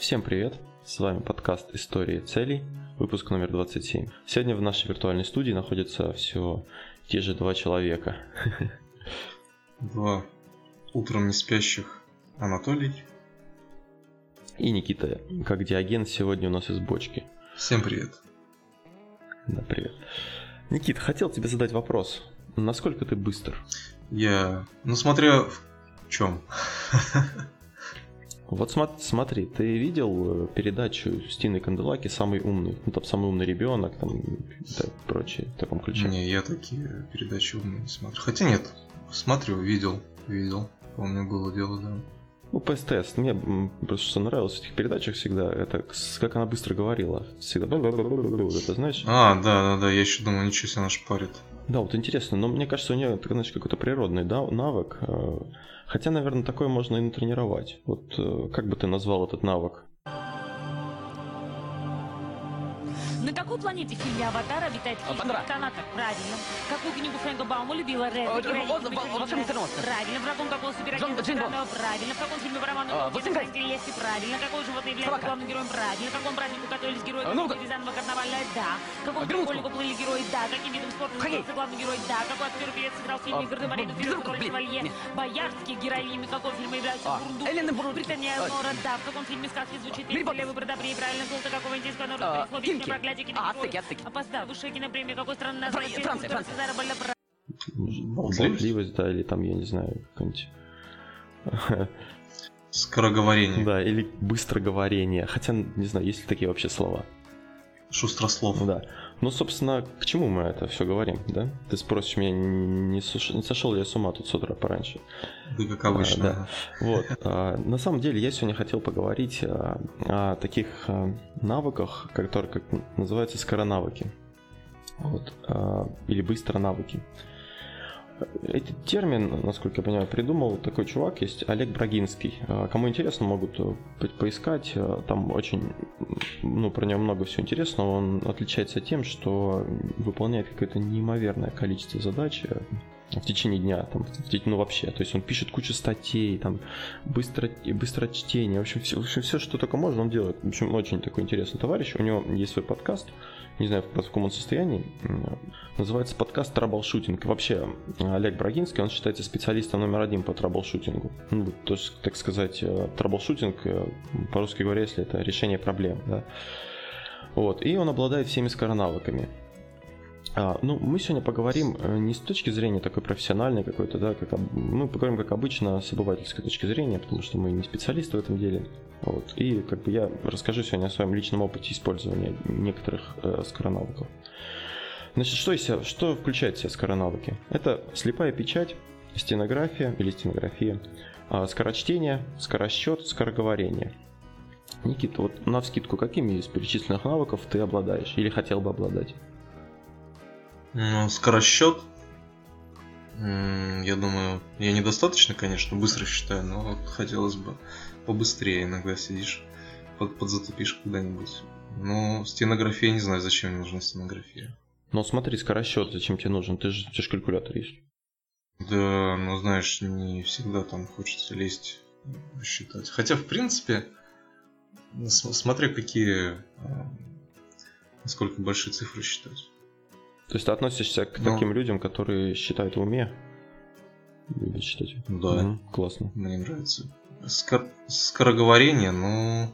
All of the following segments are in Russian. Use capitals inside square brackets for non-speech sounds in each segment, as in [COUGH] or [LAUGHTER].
Всем привет! С вами подкаст «Истории целей», выпуск номер 27. Сегодня в нашей виртуальной студии находятся все те же два человека. [LAUGHS] Два утром не спящих Анатолий. И Никита, как Диоген, сегодня у нас из бочки. Всем привет. Да, привет. Никит, хотел тебе задать вопрос. Насколько ты быстр? Я... Ну, смотря в чем. [LAUGHS] Вот смотри, ты видел э, передачу Стины Канделаки «Самый умный», ну там «Самый умный ребенок», там и прочее, в таком ключе? Не, я такие передачи умные не смотрю. Хотя нет, смотрю, видел, видел, помню, было дело, да. Ну, по СТС. Мне просто что нравилось в этих передачах всегда, это как она быстро говорила. Всегда. Это знаешь? А, да, да, да, я еще думаю, ничего себе она шпарит. Да, вот интересно, но мне кажется, у нее, это, значит, какой-то природный да, навык. Э, хотя, наверное, такое можно и натренировать. Вот э, как бы ты назвал этот навык? На какой планете в фильме «Аватар» обитает Пандора. канатор? Правильно. Какую книгу Фрэнка Баума любила Ред? О, о, «Волшебный страновод». Правильно. В каком какого Бонд. Правильно. В каком фильме по роману А, Толкина «Властелин «Хранитель лести»? Правильно. Какое животное является главным героем? Правильно. В каком празднику готовились герои А. Рязанова карнавальная? Да. В каком Бермудку. треугольнику плыли герои? Да. Каким видом спорта занимался главный герой? Да. Какой актер певец сыграл в фильме А, «Гардемарины» б- фильме Безруков, «Король блин. Шевалье»? Не. Боярские героинями какого фильма являются Бурундук? Элена Бурундук. Британия Нора, да. В каком фильме сказки звучит. «Левый бродобрей»? Правильно. Золото какого индийского народа? Происходит Проклятие А, ацтеки, ацтеки. Опоздал. Высшая кинопремия какой страны названа? Франция, Франция. Бальдебра? Болтливость? Болтливость, да, или там, я не знаю, какой-нибудь... Скороговорение. Да, или быстроговорение. Хотя, не знаю, есть ли такие вообще слова. Шустрослов. Да. Ну, собственно, к чему мы это все говорим, да? Ты спросишь меня, не, сош- не сошел ли я с ума тут с утра пораньше? Да, как обычно. да. Вот. а, На самом деле, я сегодня хотел поговорить а, о таких а, навыках, которые как называются скоронавыки. Вот. а, Или быстро навыки. Этот термин, насколько я понимаю, придумал такой чувак, есть Олег Брагинский. А, Кому интересно, могут э, по- поискать. А, Там очень, ну, про него много всего интересного. Он отличается тем, что выполняет какое-то неимоверное количество задач э, в течение дня, там, ну вообще, то есть он пишет кучу статей, там, быстро, быстро чтение, в общем, все, в общем, все, что только можно, он делает. В общем, очень такой интересный товарищ, у него есть свой подкаст, не знаю, в каком он состоянии, называется подкаст «Траблшутинг». Вообще, Олег Брагинский, он считается специалистом номер один по траблшутингу. Ну, то есть, так сказать, э, траблшутинг, э, по-русски говоря, если это решение проблем, да. Вот, и он обладает всеми скоронавыками. А, ну, мы сегодня поговорим э, не с точки зрения такой профессиональной какой-то, да, как мы поговорим, как обычно, с обывательской точки зрения, потому что мы не специалисты в этом деле. Вот. И как бы я расскажу сегодня о своем личном опыте использования некоторых э, скоронавыков. Значит, что, из что включает в себя скоронавыки? Это слепая печать, стенография или стенография, а, скорочтение, скоросчет, скороговорение. Никита, вот на вскидку, какими из перечисленных навыков ты обладаешь или хотел бы обладать? Ну, скоросчет. Я думаю, я недостаточно, конечно, быстро считаю, но вот хотелось бы побыстрее. Иногда сидишь, под, подзатупишь куда-нибудь. Ну, стенография, не знаю, зачем мне нужна стенография. Но смотри, скоросчет, зачем тебе нужен? Ты же, у тебя же калькулятор есть. Да, ну знаешь, не всегда там хочется лезть считать. Хотя, в принципе, смотря какие, э, насколько большие цифры считать. То есть ты относишься к Ну. таким людям, которые считают в уме? Любят считать. Да. Мгм, классно. Мне нравится. Скор- скороговорение, ну,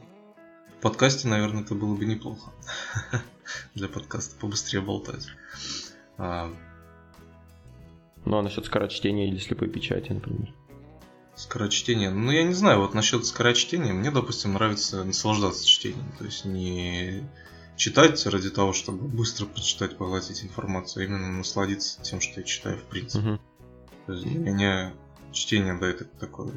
в подкасте, наверное, это было бы неплохо. [LAUGHS] Для подкаста побыстрее болтать. А, Ну а насчет скорочтения или слепой печати, например? Скорочтение. Ну, я не знаю, вот насчет скорочтения, мне, допустим, нравится наслаждаться чтением. То есть не читать ради того, чтобы быстро прочитать, поглотить информацию, а именно насладиться тем, что я читаю в принципе. Мгм. То есть для меня чтение, да, это такое.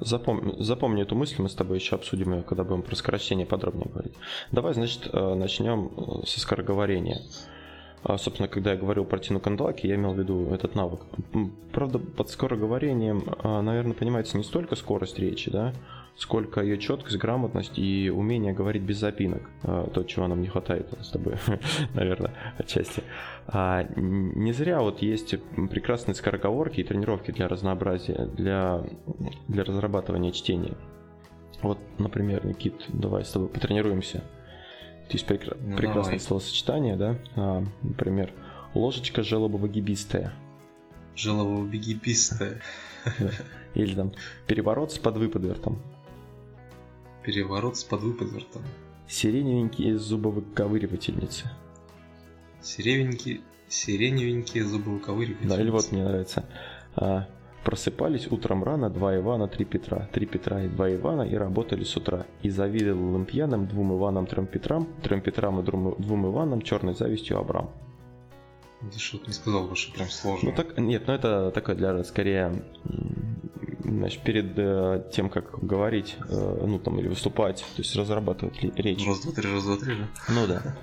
Запомни, запомни эту мысль, мы с тобой еще обсудим ее, когда будем про скорочтение подробнее говорить. Давай, значит, э, начнем э, со скороговорения. А, собственно, когда я говорил про Тину Канделаки, я имел в виду этот навык. Правда, под скороговорением, а, наверное, понимается не столько скорость речи, да, сколько ее четкость, грамотность и умение говорить без запинок. А, То, чего нам не хватает с тобой, [LAUGHS] наверное, отчасти. А, Не зря вот есть прекрасные скороговорки и тренировки для разнообразия, для, для разрабатывания чтения. Вот, например, Никит, давай с тобой потренируемся. Есть прекра- Ну, прекрасное давай. словосочетание, да? А, например, ложечка желобово-гибистая. [LAUGHS] Желобобегипистая. Или там переворот с подвыподвертом. Переворот с подвыподвертом. Сиреневенькие зубовыковыривательницы. Сиреневенькие, сиреневенькие зубовыковыриватели. Да, или вот мне нравится. А, просыпались утром рано два Ивана, три Петра. Три Петра и два Ивана и работали с утра. И завидовал им пьяным двум Иванам, трем Петрам, трем Петрам и двум, двум Иванам черной завистью Абрам. Да что-то не сказал бы, что прям сложно. Ну так, нет, ну это такое для, скорее, значит, перед э, тем, как говорить, э, ну там, или выступать, то есть разрабатывать речь. Раз, два, три, раз, два, три, да? Ну да.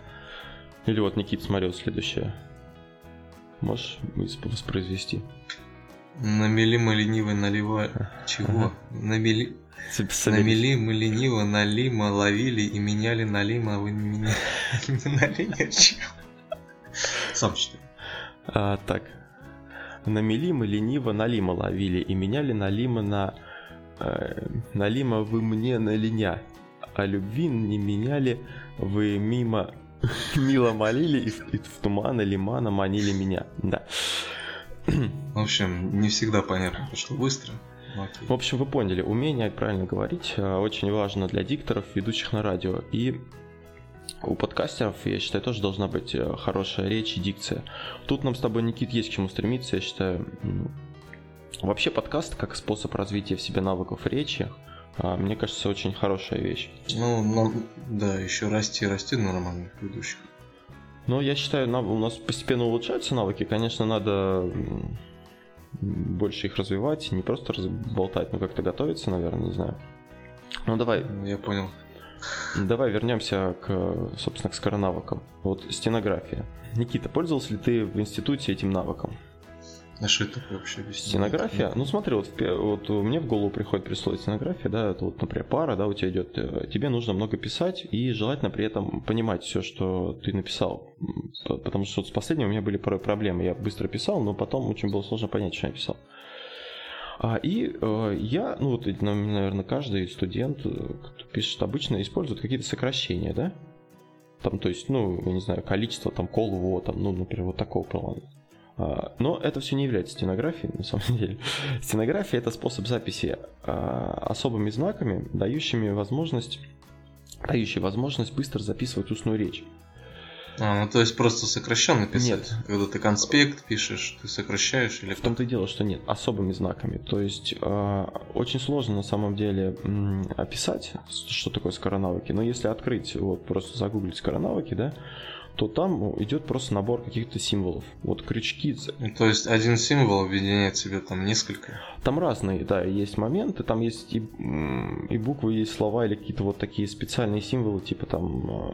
Или вот Никит смотрел следующее. Можешь восп- воспроизвести? Намели мы лениво наливай... Чего? Намели... С- собери. Намели мы лениво, нали мы ловили и меняли налима, а вы меняли. [LAUGHS] Не налили, а? Сам читай. А, так. Намели мы лениво налима ловили и меняли налима на... э, налима вы мне на линя. А любви не меняли вы мимо... [LAUGHS] Мило молили и в, и в туман и лимана манили меня. Да. В общем, не всегда понятно, что быстро. Окей. В общем, вы поняли, умение правильно говорить э, очень важно для дикторов, ведущих на радио. И у подкастеров, я считаю, тоже должна быть э, хорошая речь и дикция. Тут нам с тобой, Никит, есть к чему стремиться, я считаю. Вообще подкаст как способ развития в себе навыков речи, а, мне кажется, очень хорошая вещь. Ну, нам, да, еще расти и расти нормальных ведущих. Но я считаю, у нас постепенно улучшаются навыки. Конечно, надо больше их развивать, не просто разболтать, но как-то готовиться, наверное, не знаю. Ну давай, Я понял. Давай вернемся к, собственно, к скоронавыкам. Вот стенография. Никита, пользовался ли ты в институте этим навыком? А что это вообще? Стенография? Ну смотри, вот, вот мне в голову приходит при слове стенография, да, это вот, например, пара, да, у тебя идет, э, тебе нужно много писать и желательно при этом понимать все, что ты написал. Потому что вот с последним у меня были проблемы. Я быстро писал, но потом очень было сложно понять, что я писал. А, и э, я, ну вот, наверное, каждый студент, э, кто пишет обычно, использует какие-то сокращения, да? Там, то есть, ну, я не знаю, количество, там, кол, во, там, ну, например, вот такого плана. А, Но это все не является стенографией, на самом [LAUGHS] деле. Стенография это способ записи а, особыми знаками, дающими возможность дающий возможность быстро записывать устную речь. А, ну то есть просто сокращенно писать. Нет. Когда ты конспект пишешь, ты сокращаешь или В том-то и дело, что нет, особыми знаками. То есть э, очень сложно на самом деле м, описать, что такое скоронавыки. Но если открыть, вот просто загуглить скоронавыки, да, то там идет просто набор каких-то символов. Вот крючки, Ну, То есть один символ объединяет в себе там несколько. там разные, да, есть моменты, там есть и, и буквы, есть слова или какие-то вот такие специальные символы, типа там э,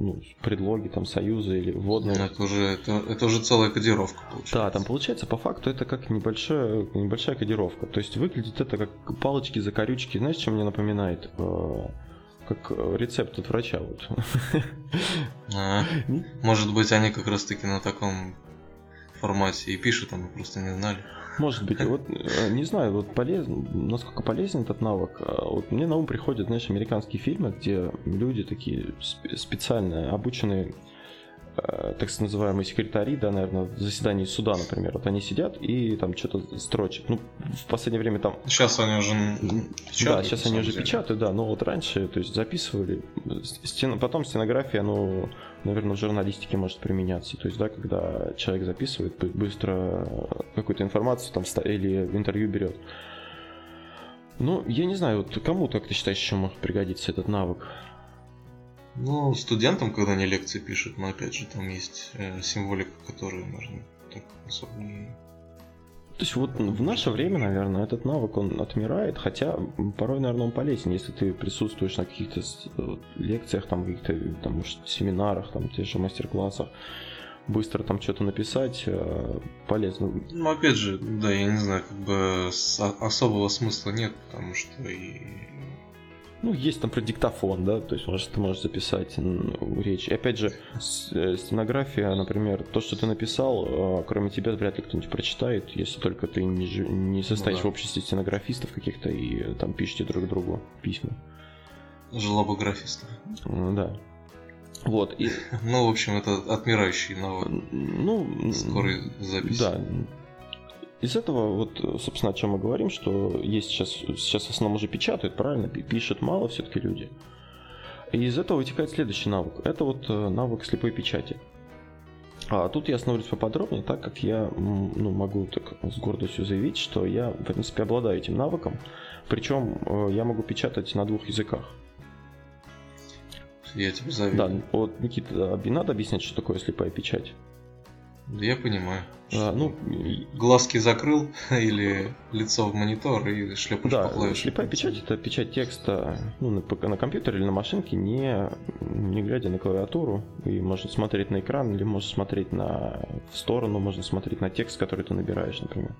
ну, предлоги, там союзы или вводные. Ну, это уже это, это уже целая кодировка получается. Да, там получается по факту это как небольшая, небольшая кодировка. То есть выглядит это как палочки закорючки. Знаешь, чем мне напоминает? Как рецепт от врача. Вот. А, может быть, они как раз таки на таком формате и пишут, а мы просто не знали. Может быть, вот э, не знаю, вот полезно, насколько полезен этот навык. А Вот мне на ум приходят, знаешь, американские фильмы, где люди такие сп- специально обученные, так называемые секретари, да, наверное, в заседании суда, например. Вот они сидят и там что-то строчат. Ну, в последнее время там Сейчас они уже печатают. да, сейчас они уже деле. печатают, да, но вот раньше, то есть записывали, стен- потом стенография, ну, наверное, в журналистике может применяться, то есть, да, когда человек записывает бы- быстро какую-то информацию там или в интервью берет. Ну, я не знаю, вот кому, как ты считаешь, еще может пригодиться этот навык? Ну, студентам, когда они лекции пишут, но опять же, там есть э, символика, которую можно так особо не... То есть вот в наше время, наверное, этот навык, он отмирает, хотя порой, наверное, он полезен, если ты присутствуешь на каких-то вот лекциях, там, каких-то там, может, семинарах, там, тех же мастер-классах, быстро там что-то написать, э, полезно. Ну, опять же, да, я не знаю, как бы особого смысла нет, потому что и... Ну, есть, например, диктофон, да, то есть, может, ты можешь записать речь. И опять же, э, стенография, например, то, что ты написал, э, кроме тебя вряд ли кто-нибудь прочитает, если только ты не, не состоишь да. в обществе стенографистов каких-то и э, там пишете друг другу письма. Желобографиста. М, Да. Вот, и, [LAUGHS] Ну, в общем, это отмирающий навык ну... скорой записи. Да. Из этого, вот, собственно, о чем мы говорим, что есть сейчас, сейчас в основном уже печатают, правильно? Пи- Пишут мало все-таки люди. И из этого вытекает следующий навык. Это вот э, навык слепой печати. А тут я остановлюсь поподробнее, так как я ну, могу так с гордостью заявить, что я, в принципе, обладаю этим навыком. Причем э, я могу печатать на двух языках. Я тебе Да, завидую. вот, Никита, а, надо объяснять, что такое слепая печать. Я понимаю. А, ну, Глазки закрыл [LAUGHS] или лицо в монитор и шлепаешь Да, по клавишам. слепая печать это печать текста ну, на, на компьютере или на машинке, не, не глядя на клавиатуру. И можно смотреть на экран, или можно смотреть на, в сторону, можно смотреть на текст, который ты набираешь, например.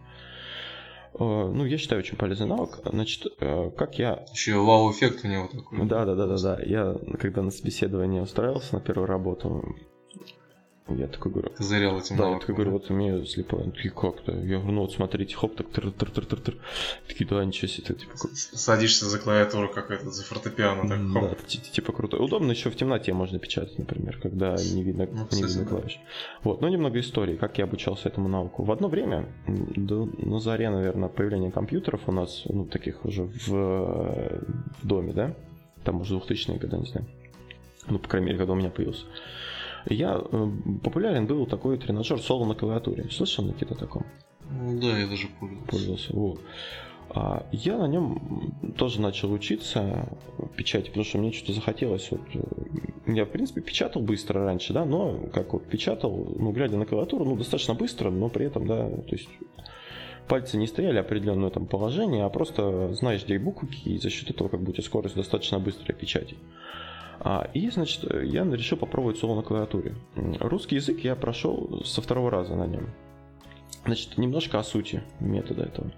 Э, Ну, я считаю, очень полезный навык. Значит, э, как я Еще вау-эффект у него такой. да, да, да, да, да. Я когда на собеседование устраивался на первую работу, я такой говорю, Козырял этим да, я такой говорю, вот умею слепой. Они такие, как-то? Я говорю, ну вот смотрите, хоп, так тыр тыр тыр тыр тыр Такие, да, ничего себе, типа, Садишься за клавиатуру, как это, за фортепиано, так Да, хоп. т- типа круто. Удобно еще в темноте можно печатать, например, когда не видно, Ну, не видно да. клавиш. Вот, но немного истории, как я обучался этому навыку. В одно время, до- на заре, наверное, появления компьютеров у нас, ну, таких уже в, э, в доме, да, там уже 2000-е годы, не знаю. Ну, по крайней мере, когда у меня появился. Я э, популярен был такой тренажер соло на клавиатуре. Слышал, Никита, о таком? Да, я даже пользовался. пользовался. Вот. А я на нем тоже начал учиться печати, потому что мне что-то захотелось. Вот, э, я, в принципе, печатал быстро раньше, да, но как вот печатал, ну, глядя на клавиатуру, ну, достаточно быстро, но при этом, да, то есть пальцы не стояли определенное там положение, а просто знаешь, где буквы, и за счет этого как бы у тебя скорость достаточно быстрая печати. И, значит, я решил попробовать соло на клавиатуре. Русский язык я прошел со второго раза на нем. Значит, немножко о сути метода этого.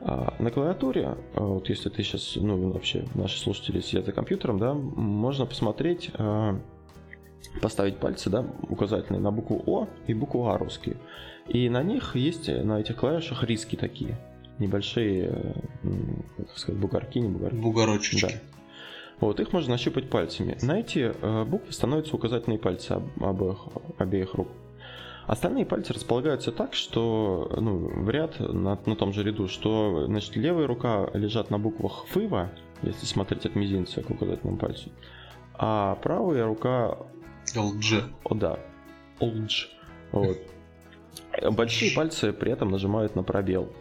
А, На клавиатуре, а, вот если ты сейчас, ну, вообще наши слушатели сидят за компьютером, да, можно посмотреть, а, поставить пальцы, да, указательные на букву О и букву А русские. И на них есть, на этих клавишах риски такие. Небольшие, как сказать, бугорки, не бугорки. Бугорочечки. Да. Вот их можно нащупать пальцами. На эти буквы становятся указательные пальцы об- обоих, обеих рук. Остальные пальцы располагаются так, что ну, в ряд на, на том же ряду, что значит, левая рука лежат на буквах ФИВа, если смотреть от мизинца к указательному пальцу, а правая рука, LG. о да, олдж. Вот. Большие пальцы при этом нажимают на пробел.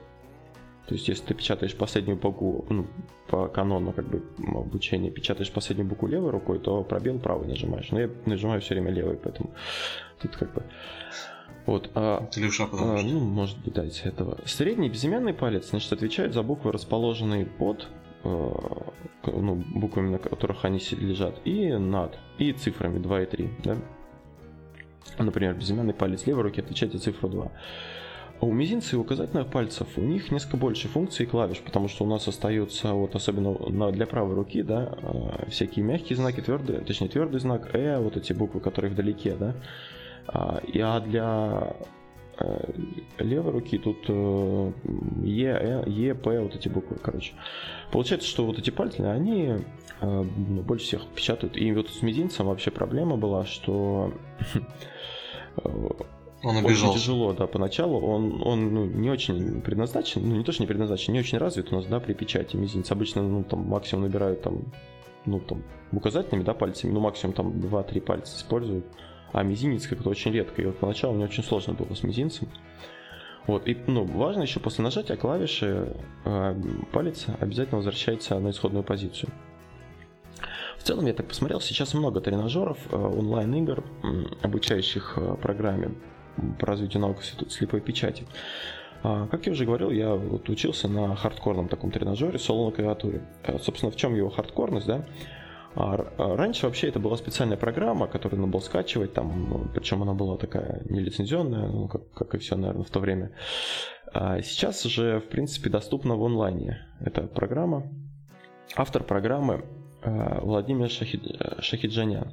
То есть, если ты печатаешь последнюю букву, ну, по канону как бы обучения, печатаешь последнюю букву левой рукой, то пробел правой нажимаешь. Но я нажимаю все время левой, поэтому тут как бы... Вот, а, Это левша, потому а, что. ну, может быть, да, из-за этого. Средний безымянный палец, значит, отвечает за буквы, расположенные под э, ну, буквами, на которых они лежат, и над, и цифрами 2 и 3, да? Например, безымянный палец левой руки отвечает за цифру 2. А у мизинца и указательных пальцев у них несколько больше функций клавиш, потому что у нас остаются, вот особенно для правой руки, да, э, всякие мягкие знаки, твердые, точнее твердый знак Э, вот эти буквы, которые вдалеке, да, а, и, а для э, левой руки тут э, Е, Э, Е, П, вот эти буквы, короче. Получается, что вот эти пальцы, они э, ну, больше всех печатают. И вот с мизинцем вообще проблема была, что [LAUGHS] Он очень обижался. тяжело, да, поначалу. Он, он ну, не очень предназначен, ну не то, что не предназначен, не очень развит у нас, да, при печати мизинец. Обычно, ну, там, максимум набирают там, ну, там, указательными, да, пальцами, ну, максимум там 2-3 пальца используют. А мизинец как-то очень редко. И вот поначалу мне очень сложно было с мизинцем. Вот, и, ну, важно еще после нажатия клавиши э, палец обязательно возвращается на исходную позицию. В целом, я так посмотрел, сейчас много тренажеров, э, онлайн-игр, обучающих э, программе по развитию навыка сл- слепой печати. А, Как я уже говорил, я вот учился на хардкорном таком тренажере соло на клавиатуре. Э, Собственно, в чем его хардкорность, да? А а Раньше вообще это была специальная программа, которую надо было скачивать, там, ну, причем она была такая нелицензионная, ну, как, как и все, наверное, в то время. А сейчас же, в принципе, доступна в онлайне эта программа. Автор программы Владимир Шахид- э, Шахиджанян.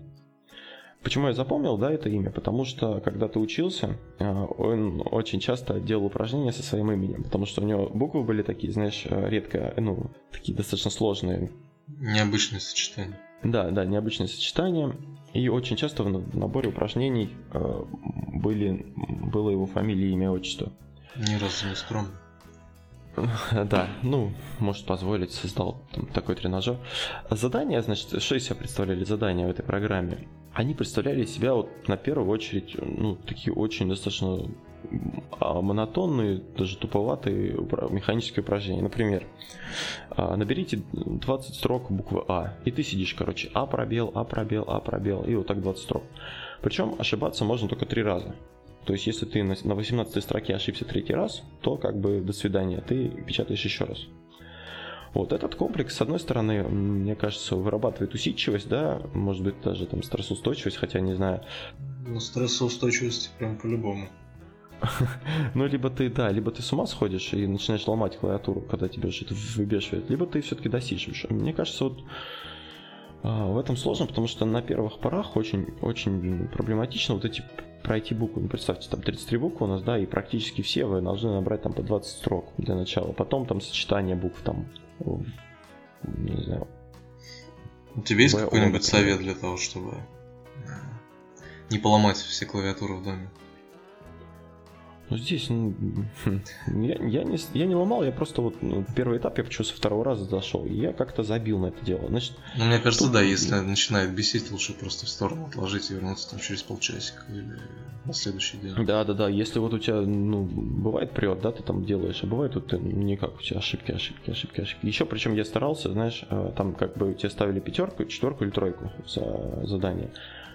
Почему я запомнил, да, это имя? Потому что, когда ты учился, э, он очень часто делал упражнения со своим именем, потому что у него буквы были такие, знаешь, э, редко, ну, такие достаточно сложные, Необычное сочетание. Да, да, необычное сочетание. И очень часто в наборе упражнений э, были, было его фамилия, имя, отчество. Ни разу не скромно. [LAUGHS] Да, ну, может позволить, создал там, такой тренажер. Задания, значит, что из себя представляли задания в этой программе? Они представляли себя вот на первую очередь, ну, такие очень достаточно а, монотонные, даже туповатые механические упражнения. Например, а, наберите 20 строк буквы А, и ты сидишь, короче, А пробел, А пробел, А пробел, и вот так 20 строк. Причем ошибаться можно только три раза. То есть, если ты на 18 строке ошибся третий раз, то как бы до свидания, ты печатаешь еще раз. Вот этот комплекс, с одной стороны, мне кажется, вырабатывает усидчивость, да, может быть, даже там стрессоустойчивость, хотя не знаю. Ну, стрессоустойчивость прям по-любому. [LAUGHS] Ну, либо ты, да, либо ты с ума сходишь и начинаешь ломать клавиатуру, когда тебя что-то выбешивает, либо ты все-таки достичь. Мне кажется, вот а, в этом сложно, потому что на первых порах очень, очень проблематично вот эти пройти буквы. Ну, представьте, там 33 буквы у нас, да, и практически все вы должны набрать там по 20 строк для начала. Потом там сочетание букв там, не знаю. У тебя есть какой-нибудь совет для того, чтобы не поломать все клавиатуры в доме? Ну, здесь, ну, хм, я, я, не, я не ломал, я просто вот ну, первый этап я почему со второго раза зашел, и я как-то забил на это дело. Значит, ну, мне кажется, тут... да, если начинает бесить, лучше просто в сторону отложить и вернуться там через полчасика или на следующий день. Да, да, да, если вот у тебя, ну, бывает прет, да, ты там делаешь, а бывает вот ты ну, никак, у тебя ошибки, ошибки, ошибки, ошибки. Еще причем я старался, знаешь, э, там как бы тебе ставили пятерку, четверку или тройку за задание.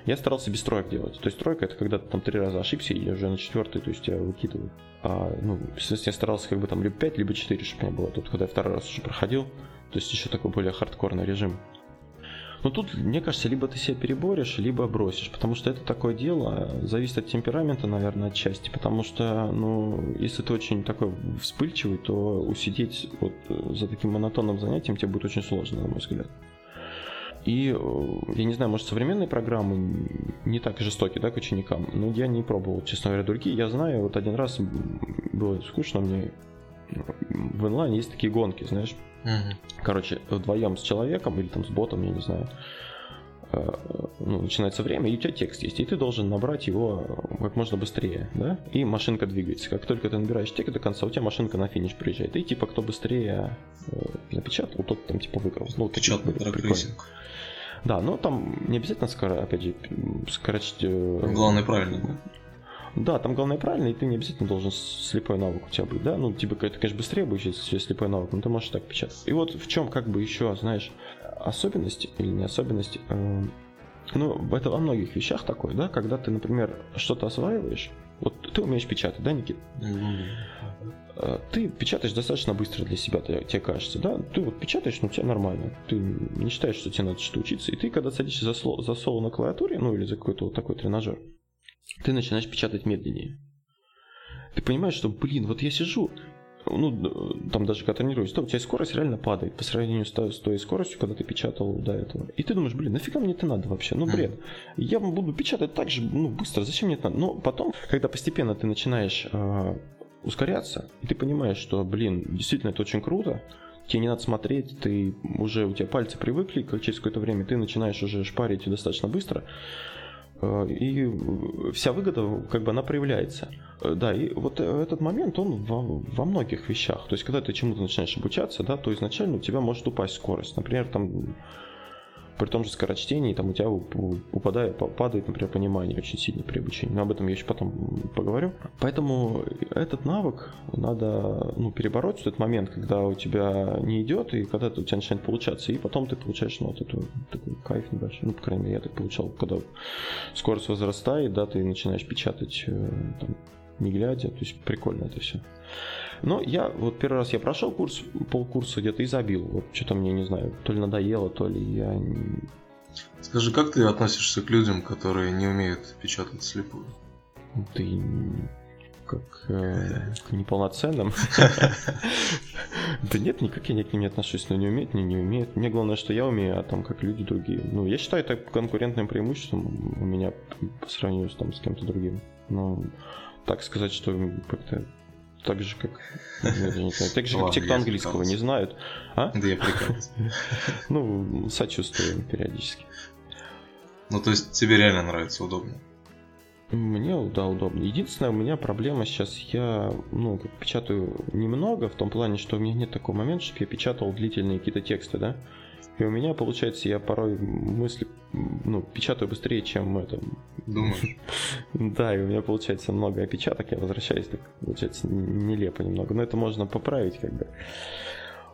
Я старался без троек делать. То есть тройка это когда ты там три раза ошибся и уже на четвертый, то есть тебя выкидывают. А, ну, естественно, я старался как бы там либо 5, либо 4, чтобы у меня было. Тут, когда я второй раз уже проходил, то есть еще такой более хардкорный режим. Но тут, мне кажется, либо ты себя переборешь, либо бросишь, потому что это такое дело, зависит от темперамента, наверное, отчасти, потому что, ну, если ты очень такой вспыльчивый, то усидеть вот за таким монотонным занятием тебе будет очень сложно, на мой взгляд. И, э, я не знаю, может, современные программы не так жестоки, да, к ученикам, но я не пробовал, честно говоря, другие. Я знаю, вот один раз было скучно мне, в онлайне есть такие гонки, знаешь. Угу. Короче, вдвоем с человеком или там с ботом, я не знаю, ну, начинается время, и у тебя текст есть, и ты должен набрать его как можно быстрее, да, и машинка двигается. Как только ты набираешь текст до конца, у тебя машинка на финиш приезжает, и типа кто быстрее э, напечатал, тот там типа выиграл. Ну, Печатный прикольно. Да, но там не обязательно, скоро, опять же, скорочить... Э, главное правильно, да? Да, там главное правильно, и ты не обязательно должен слепой навык у тебя быть, да? Ну, типа, ты, конечно, быстрее будешь, если слепой навык, но ты можешь так печатать. И вот в чем, как бы, еще, знаешь, особенность или не особенность, э, ну, это во многих вещах такое, да, когда ты, например, что-то осваиваешь, вот ты умеешь печатать, да, Никит? Mm-hmm. Ты печатаешь достаточно быстро для себя, тебе кажется, да? Ты вот печатаешь, ну, у тебя нормально. Ты не считаешь, что тебе надо что-то учиться. И ты, когда садишься за, сло, за соло на клавиатуре, ну, или за какой-то вот такой тренажер, ты начинаешь печатать медленнее. Ты понимаешь, что, блин, вот я сижу, ну, там даже когда тренируюсь, то у тебя скорость реально падает по сравнению с той, скоростью, когда ты печатал до этого. И ты думаешь, блин, нафига мне это надо вообще? Ну, бред. Я буду печатать так же, ну, быстро, зачем мне это надо? Но потом, когда постепенно ты начинаешь э, ускоряться, и ты понимаешь, что, блин, действительно это очень круто, тебе не надо смотреть, ты уже, у тебя пальцы привыкли, как через какое-то время ты начинаешь уже шпарить достаточно быстро, и вся выгода, как бы, она проявляется. Э, да, и вот э, этот момент, он во, во многих вещах. То есть, когда ты чему-то начинаешь обучаться, да, то изначально у тебя может упасть скорость. Например, там при том же скорочтении там у тебя упадает, падает, например, понимание очень сильно при обучении. Но об этом я еще потом поговорю. Поэтому этот навык надо ну, перебороть этот момент, когда у тебя не идет, и когда у тебя начинает получаться, и потом ты получаешь ну, вот эту, такой кайф небольшой. Ну, по крайней мере, я так получал, когда скорость возрастает, да, ты начинаешь печатать э, там, не глядя, то есть прикольно это все. Но я вот первый раз я прошел курс, полкурса где-то и забил. Вот что-то мне, не знаю, то ли надоело, то ли я... Скажи, как ты относишься к людям, которые не умеют печатать слепую? Ты как э, к неполноценным. [LAUGHS] Да нет, никак я к ним не отношусь, но не умеют, не, не умеют. Мне главное, что я умею, а там как люди другие. Ну, я считаю это конкурентным преимуществом у меня по сравнению с, там, с кем-то другим. Ну, так сказать, что как-то так же, как... [LAUGHS] знаю, так же, как те, кто английского не знают. А? Да я прикалываюсь. [LAUGHS] Ну, сочувствуем периодически. Ну, то есть тебе реально нравится, удобно. Мне, да, удобно. Единственная у меня проблема сейчас, я, ну, печатаю немного, в том плане, что у меня нет такого момента, чтобы я печатал длительные какие-то тексты, да? И у меня, получается, я порой мысли, ну, печатаю быстрее, чем это. Думаешь? [LAUGHS] Да, и у меня получается много опечаток, я возвращаюсь, так получается нелепо немного, но это можно поправить как бы.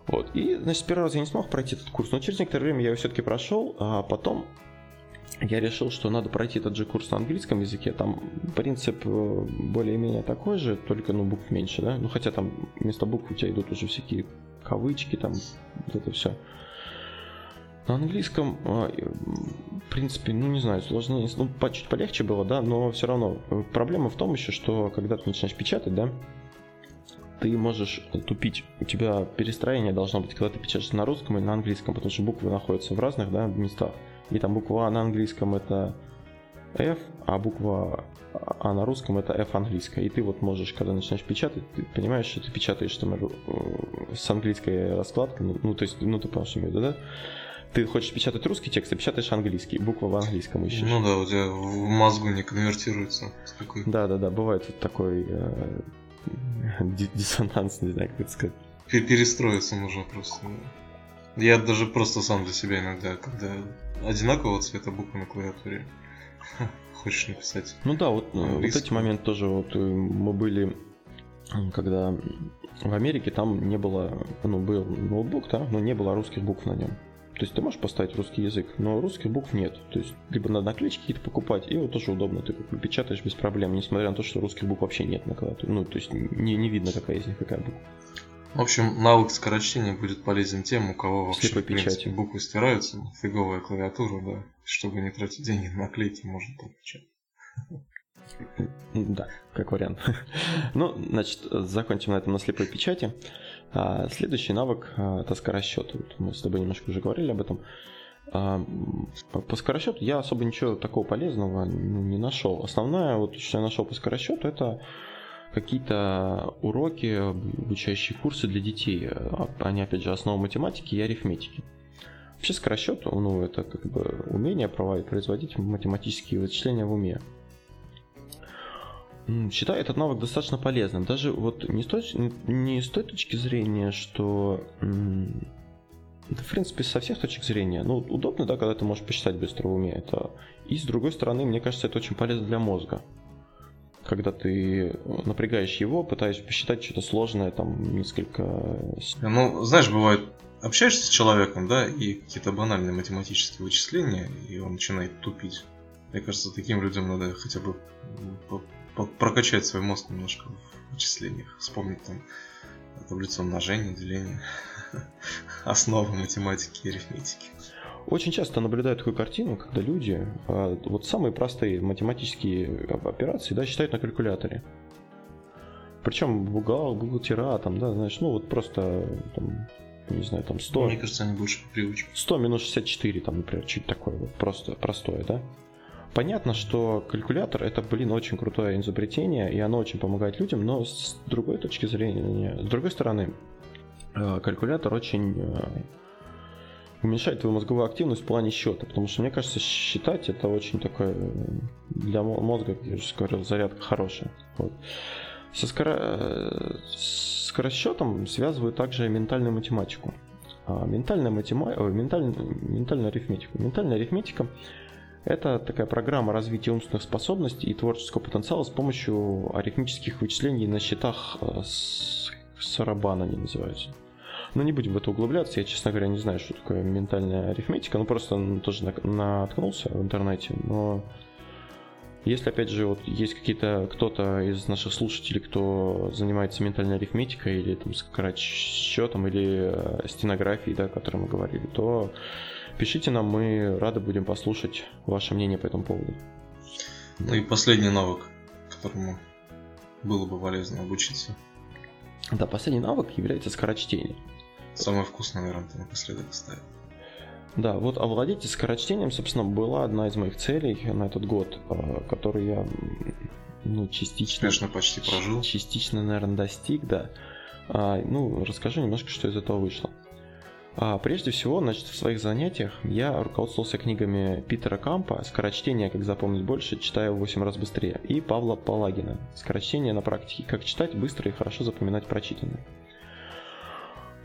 Вот, и, значит, с первого раза я не смог пройти этот курс, но через некоторое время я его все-таки прошел, а потом я решил, что надо пройти этот же курс на английском языке. Там принцип э, более-менее такой же, только ну букв меньше, да? Ну хотя там вместо букв у тебя идут уже всякие кавычки, там вот это все. На английском, э, в принципе, ну не знаю, сложнее, ну чуть полегче было, да, но все равно э, проблема в том еще, что когда ты начинаешь печатать, да, ты можешь тупить. У тебя перестроение должно быть, когда ты печатаешь на русском или на английском, потому что буквы находятся в разных да, местах. И там буква А на английском это F, а буква А на русском это F английская. И ты вот можешь, когда начинаешь печатать, ты понимаешь, что ты печатаешь там, э, с английской раскладкой, ну, ну, то есть, ну ты понимаешь, что имею в виду, да? Ты хочешь печатать русский текст, а печатаешь английский, буква в английском ищешь. Ну да, у тебя в мозгу не конвертируется. такой- Да, да, да, бывает вот такой э, ди- диссонанс, не знаю, как это сказать. Пе- Перестроиться нужно просто. Я даже просто сам для себя иногда, когда одинакового цвета буквы на клавиатуре, хочешь написать. Ну да, вот, э, вот эти моменты тоже, вот э, мы были, когда в Америке там не было, ну был ноутбук, да, но не было русских букв на нем. То есть ты можешь поставить русский язык, но русских букв нет. То есть либо надо наклеечки какие-то покупать, и вот тоже удобно, ты как бы печатаешь без проблем, несмотря на то, что русских букв вообще нет на клавиатуре. Ну, то есть не, не видно, какая из них какая буква. В общем, навык скорочтения будет полезен тем, у кого вообще, Слепой в принципе, буквы стираются, фиговая клавиатура, да. Чтобы не тратить деньги на наклейки, можно так печатать. Да, как вариант. [LAUGHS] Ну, значит, закончим на этом на слепой печати. А, Следующий навык а, это скоросчет. Мы с тобой немножко уже говорили об этом. А, По скоросчету я особо ничего такого полезного не нашел. Основное, вот, что я нашел по скоросчету, это какие-то уроки, обучающие курсы для детей. Они, опять же, основа математики и арифметики. Вообще скоросчет, ну, это как бы умение производить математические вычисления в уме. Считаю этот навык достаточно полезным. Даже вот не с той, не с той точки зрения, что... Да, в принципе, со всех точек зрения. Ну, удобно, да, когда ты можешь посчитать быстро в уме. Это... И с другой стороны, мне кажется, это очень полезно для мозга. Когда ты напрягаешь его, пытаешься посчитать что-то сложное, там, несколько... с- Ну, знаешь, бывает, общаешься с человеком, да, и какие-то банальные математические вычисления, и он начинает тупить. Мне кажется, таким людям надо хотя бы прокачать свой мозг немножко в вычислениях, вспомнить там таблицу умножения, деления, [LAUGHS] основы математики и арифметики. Очень часто наблюдаю такую картину, когда люди а, вот самые простые математические оп- операции да, считают на калькуляторе. Причем бухгал, бухгалтера, там, да, знаешь, ну вот просто, там, не знаю, там 100, Мне кажется, они больше по привычке. 100 минус 64, там, например, чуть такое вот, просто простое, да. Понятно, что калькулятор это, блин, очень крутое изобретение, и оно очень помогает людям, но с другой точки зрения, с другой стороны, э, калькулятор очень э, уменьшает твою мозговую активность в плане счета, потому что, мне кажется, считать это очень такое э, для мо- мозга, как я уже говорил, зарядка хорошая. Вот. Со скоро... скоросчетом связывают также ментальную математику. А ментальная, матема... ой, менталь- ментальную арифметику. Ментальная арифметика – это такая программа развития умственных способностей и творческого потенциала с помощью арифметических вычислений на счетах э, с... Сарабана они называются. Но не будем в это углубляться, я, честно говоря, не знаю, что такое ментальная арифметика, ну просто тоже на- наткнулся в интернете, но если, опять же, вот есть какие-то кто-то из наших слушателей, кто занимается ментальной арифметикой или там скоросчетом или э, стенографией, да, о которой мы говорили, то пишите нам, мы рады будем послушать ваше мнение по этому поводу. Ну и последний навык, которому было бы полезно обучиться. Да, последний навык является скорочтение. Самое вкусное, наверное, ты напоследок оставил. Да, вот овладеть скорочтением, собственно, была одна из моих целей на этот год, э, которую я ну, частично... Конечно, почти прожил. Частично, наверное, достиг, да. А, ну, расскажу немножко, что из этого вышло. А, прежде всего, значит, в своих занятиях я руководствовался книгами Питера Кампа «Скорочтение, как запомнить больше, читаю в 8 раз быстрее» и Павла Палагина «Скорочтение на практике, как читать быстро и хорошо запоминать прочитанное».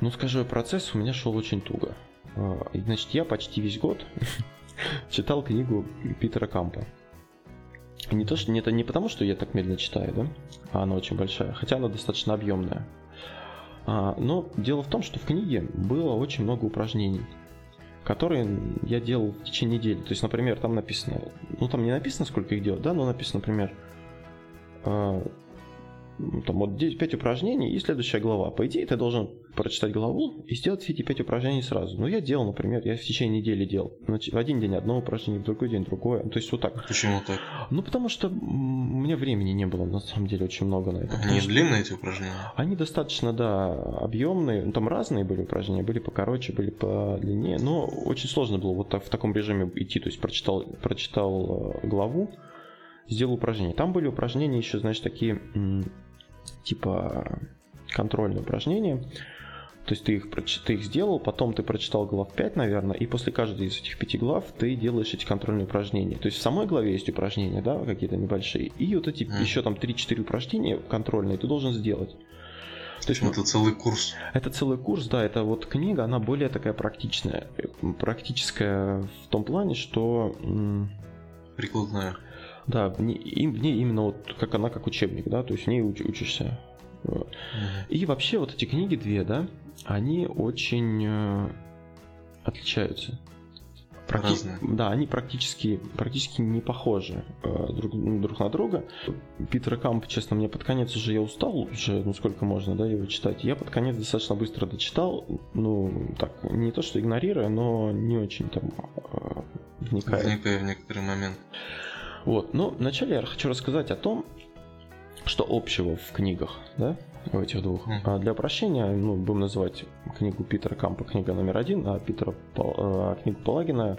Ну, скажу, процесс у меня шел очень туго. А, значит, я почти весь год [LAUGHS] читал книгу Питера Кампа. Не то, что это не потому, что я так медленно читаю, да, а она очень большая, хотя она достаточно объемная. А, но дело в том, что в книге было очень много упражнений, которые я делал в течение недели. То есть, например, там написано, ну там не написано, сколько их делать, да, но написано, например, а, ну, там вот 5 упражнений и следующая глава. По идее, ты должен прочитать главу и сделать все эти 5 упражнений сразу. Но я делал, например, я в течение недели делал. Значит, в один день одно упражнение, в другой день другое. То есть вот так. Почему так? Ну, потому что у меня времени не было, на самом деле, очень много на это. Они длинные эти упражнения? Они достаточно, да, объемные. Ну, там разные были упражнения, были покороче, были по длине. Но очень сложно было вот так, в таком режиме идти. То есть прочитал, прочитал э, главу, сделал упражнение. Там были упражнения еще, знаешь, такие типа контрольные упражнения. То есть ты их, ты их сделал, потом ты прочитал глав 5, наверное, и после каждой из этих пяти глав ты делаешь эти контрольные упражнения. То есть в самой главе есть упражнения, да, какие-то небольшие, и вот эти mm. еще там 3-4 упражнения контрольные ты должен сделать. То есть это целый курс. Это целый курс, да, это вот книга, она более такая практичная. Практическая в том плане, что... Прикладная. Да, в ней, в ней именно вот как она как учебник, да, то есть в ней уч, учишься. Вот. И вообще вот эти книги две, да, они очень э, отличаются. Практи... Разные. Да, они практически, практически не похожи э, друг, друг на друга. Питер Камп, честно, мне под конец уже я устал, уже, ну сколько можно, да, его читать. Я под конец достаточно быстро дочитал, ну, так, не то что игнорируя, но не очень там э, вникая. Вникая в некоторые моменты. Вот, но вначале я хочу рассказать о том, что общего в книгах, да, в этих двух. Mm. А для упрощения, ну, будем называть книгу Питера Кампа книга номер один, а Питера а книгу Палагина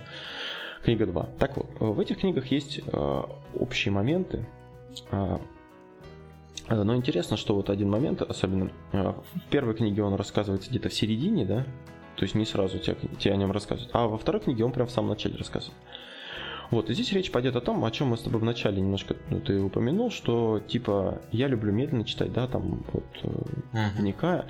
книга 2. Так вот, в этих книгах есть а, общие моменты, а, но интересно, что вот один момент, особенно в первой книге он рассказывается где-то в середине, да, то есть не сразу тебе, тебе о нем рассказывают, а во второй книге он прям в самом начале рассказывает. Вот, и здесь речь пойдет о том, о чем мы с тобой вначале немножко ну, ты упомянул, что типа я люблю медленно читать, да, там вот uh-huh. вникая.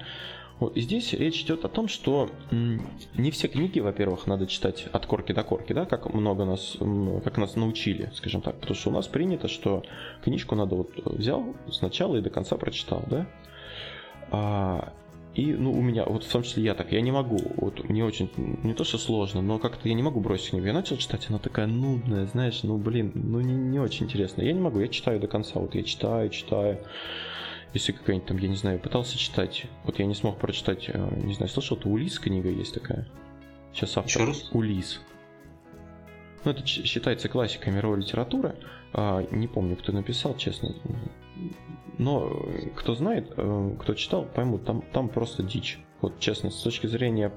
Вот, и здесь речь идет о том, что не все книги, во-первых, надо читать от корки до корки, да, как много нас, как нас научили, скажем так, потому что у нас принято, что книжку надо вот взял сначала и до конца прочитал, да. А, и, ну, у меня, вот в том числе я так, я не могу, вот мне очень, не то что сложно, но как-то я не могу бросить книгу. Я начал читать, она такая нудная, знаешь, ну, блин, ну, не, не очень интересно. Я не могу, я читаю до конца, вот я читаю, читаю. Если какая-нибудь там, я не знаю, пытался читать, вот я не смог прочитать, э, не знаю, слышал, то Улис книга есть такая. Сейчас автор. Еще раз? Улис. Ну, это считается классикой мировой литературы. А, не помню, кто написал, честно. Но кто знает, э, кто читал, поймут, там, там просто дичь. Вот честно, с точки зрения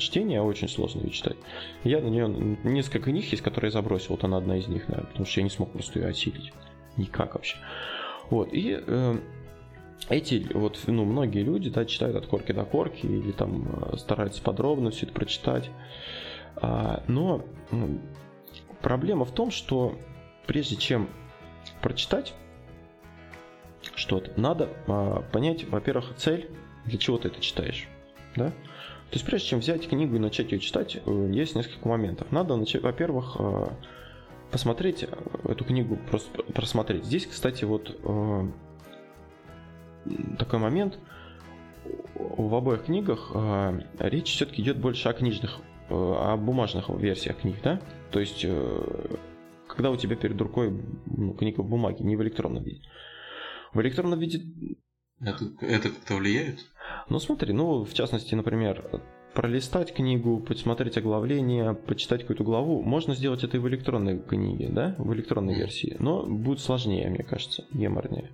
чтения очень сложно ее читать. Я на нее несколько книг есть, которые я забросил. Вот она одна из них, наверное, потому что я не смог просто ее осилить. Никак вообще. Вот, и э, эти вот, ну, многие люди, да, читают от корки до корки или там э, стараются подробно все это прочитать. А, но проблема в том, что прежде чем прочитать что-то, надо а, понять, во-первых, цель, для чего ты это читаешь. Да? То есть прежде чем взять книгу и начать ее читать, э, есть несколько моментов. Надо, во-первых, э, посмотреть э, эту книгу, просто просмотреть. Здесь, кстати, вот такой момент. В обоих книгах речь все-таки идет больше о книжных, о бумажных версиях книг, да? То есть, когда у тебя перед рукой ну, книга в бумаге, не в электронном виде. В электронном виде... Это, это как-то влияет? Ну смотри, ну в частности, например, пролистать книгу, посмотреть оглавление, почитать какую-то главу, можно сделать это и в электронной книге, да, в электронной версии, но будет сложнее, мне кажется, геморнее.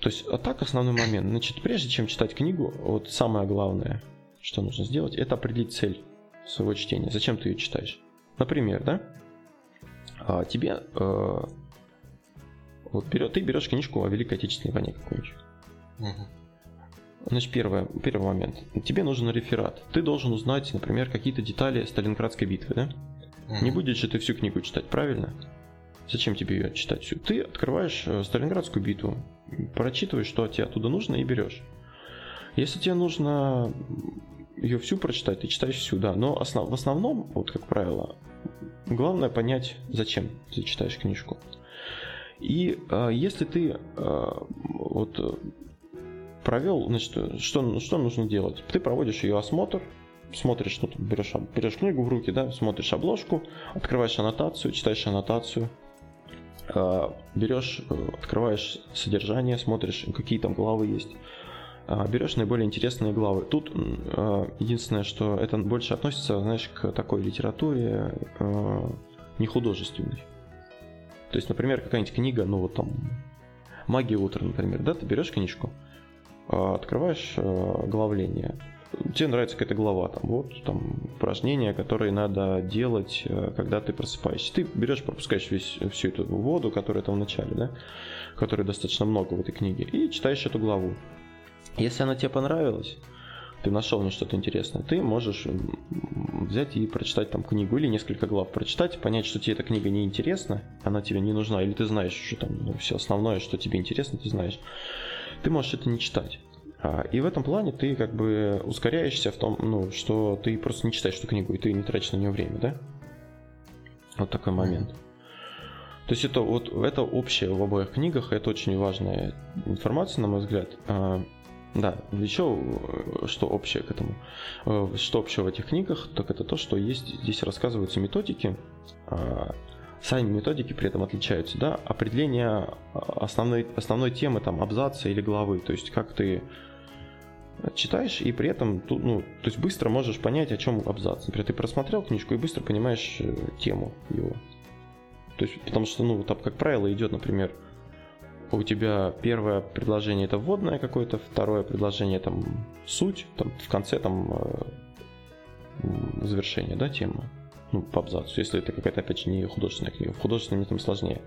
То есть, а так основной момент. Значит, прежде чем читать книгу, вот самое главное, что нужно сделать, это определить цель. Своего чтения. Зачем ты ее читаешь? Например, да? А, тебе э, вот берет, ты берешь книжку о Великой Отечественной войне какую-нибудь. Мгм. Значит, первое, первый момент. Тебе нужен реферат. Ты должен узнать, например, какие-то детали Сталинградской битвы, да? Не будешь же ты всю книгу читать, правильно? Зачем тебе ее читать всю? Ты открываешь э, Сталинградскую битву, прочитываешь, что тебе оттуда нужно, и берешь. Если тебе нужно ее всю прочитать, ты читаешь всю, да. Но основ- в основном, вот как правило, главное понять, зачем ты читаешь книжку. И э, если ты э, вот провел, значит, что, что нужно делать? Ты проводишь ее осмотр, смотришь, ну, там, берешь, берешь книгу в руки, да, смотришь обложку, открываешь аннотацию, читаешь аннотацию, э, берешь, э, открываешь содержание, смотришь, какие там главы есть, берешь наиболее интересные главы. Тут э, единственное, что это больше относится, знаешь, к такой литературе э, не художественной. То есть, например, какая-нибудь книга, ну вот там «Магия утра», например, да, ты берешь книжку, открываешь главление, тебе нравится какая-то глава, там, вот, там, упражнения, которые надо делать, когда ты просыпаешься. Ты берешь, пропускаешь весь, всю эту воду, которая там в начале, да, которой достаточно много в этой книге, и читаешь эту главу. Если она тебе понравилась, ты нашел в ней что-то интересное, ты можешь взять и прочитать там книгу или несколько глав прочитать, понять, что тебе эта книга не интересна, она тебе не нужна, или ты знаешь, что там ну, все основное, что тебе интересно, ты знаешь. Ты можешь это не читать. А, И в этом плане ты как бы ускоряешься в том, ну, что ты просто не читаешь эту книгу, и ты не тратишь на нее время, да? Вот такой момент. То есть это вот это общее в обоих книгах, это очень важная информация, на мой взгляд. Да, еще э, что общее к этому, э, что общего в этих книгах, так это то, что есть здесь рассказываются методики, а, сами методики при этом отличаются, да, определение а, основной, основной темы, там, абзаца или главы, то есть как ты читаешь и при этом, ну, то есть быстро можешь понять, о чем абзац. Например, ты просмотрел книжку и быстро понимаешь э, тему его. То есть, потому что, ну, там, как правило, идет, например, у тебя первое предложение это вводное какое-то, второе предложение там суть, там в конце там э, завершение, да, темы. Ну, по абзацу, если это какая-то, опять же, не художественная книга. В художественной там сложнее.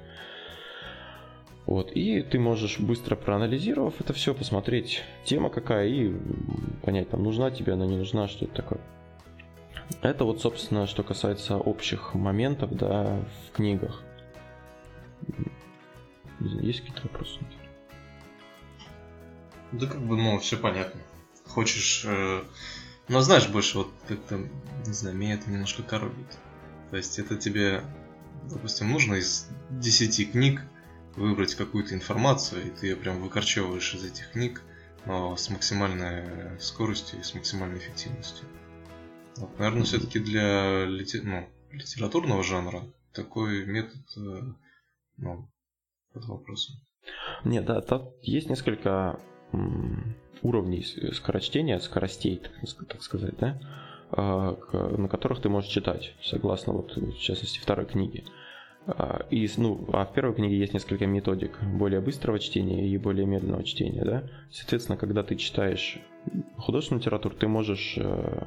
Вот, и ты можешь быстро проанализировав это все, посмотреть тема какая и понять, там нужна тебе она, не нужна, что это такое. Это вот, собственно, что касается общих моментов, да, в книгах. Не знаю, Есть какие-то вопросы? Да как бы, ну, все понятно. Хочешь... э, Ну, знаешь, больше вот как-то, не знаю, меня это немножко коробит. То есть это тебе, допустим, нужно из 10 книг выбрать какую-то информацию, и ты ее прям выкорчевываешь из этих книг, но с максимальной скоростью и с максимальной эффективностью. Вот, наверное, все-таки для лите- ну, литературного жанра такой метод, э, ну, под вопросом. Нет, да, там есть несколько уровней с- скорочтения, скоростей, так, ск- так сказать, да, а, на которых ты можешь читать, согласно вот, в частности, второй книге. А, И, ну, а в первой книге есть несколько методик более быстрого чтения и более медленного чтения, да. Соответственно, когда ты читаешь художественную литературу, ты можешь э,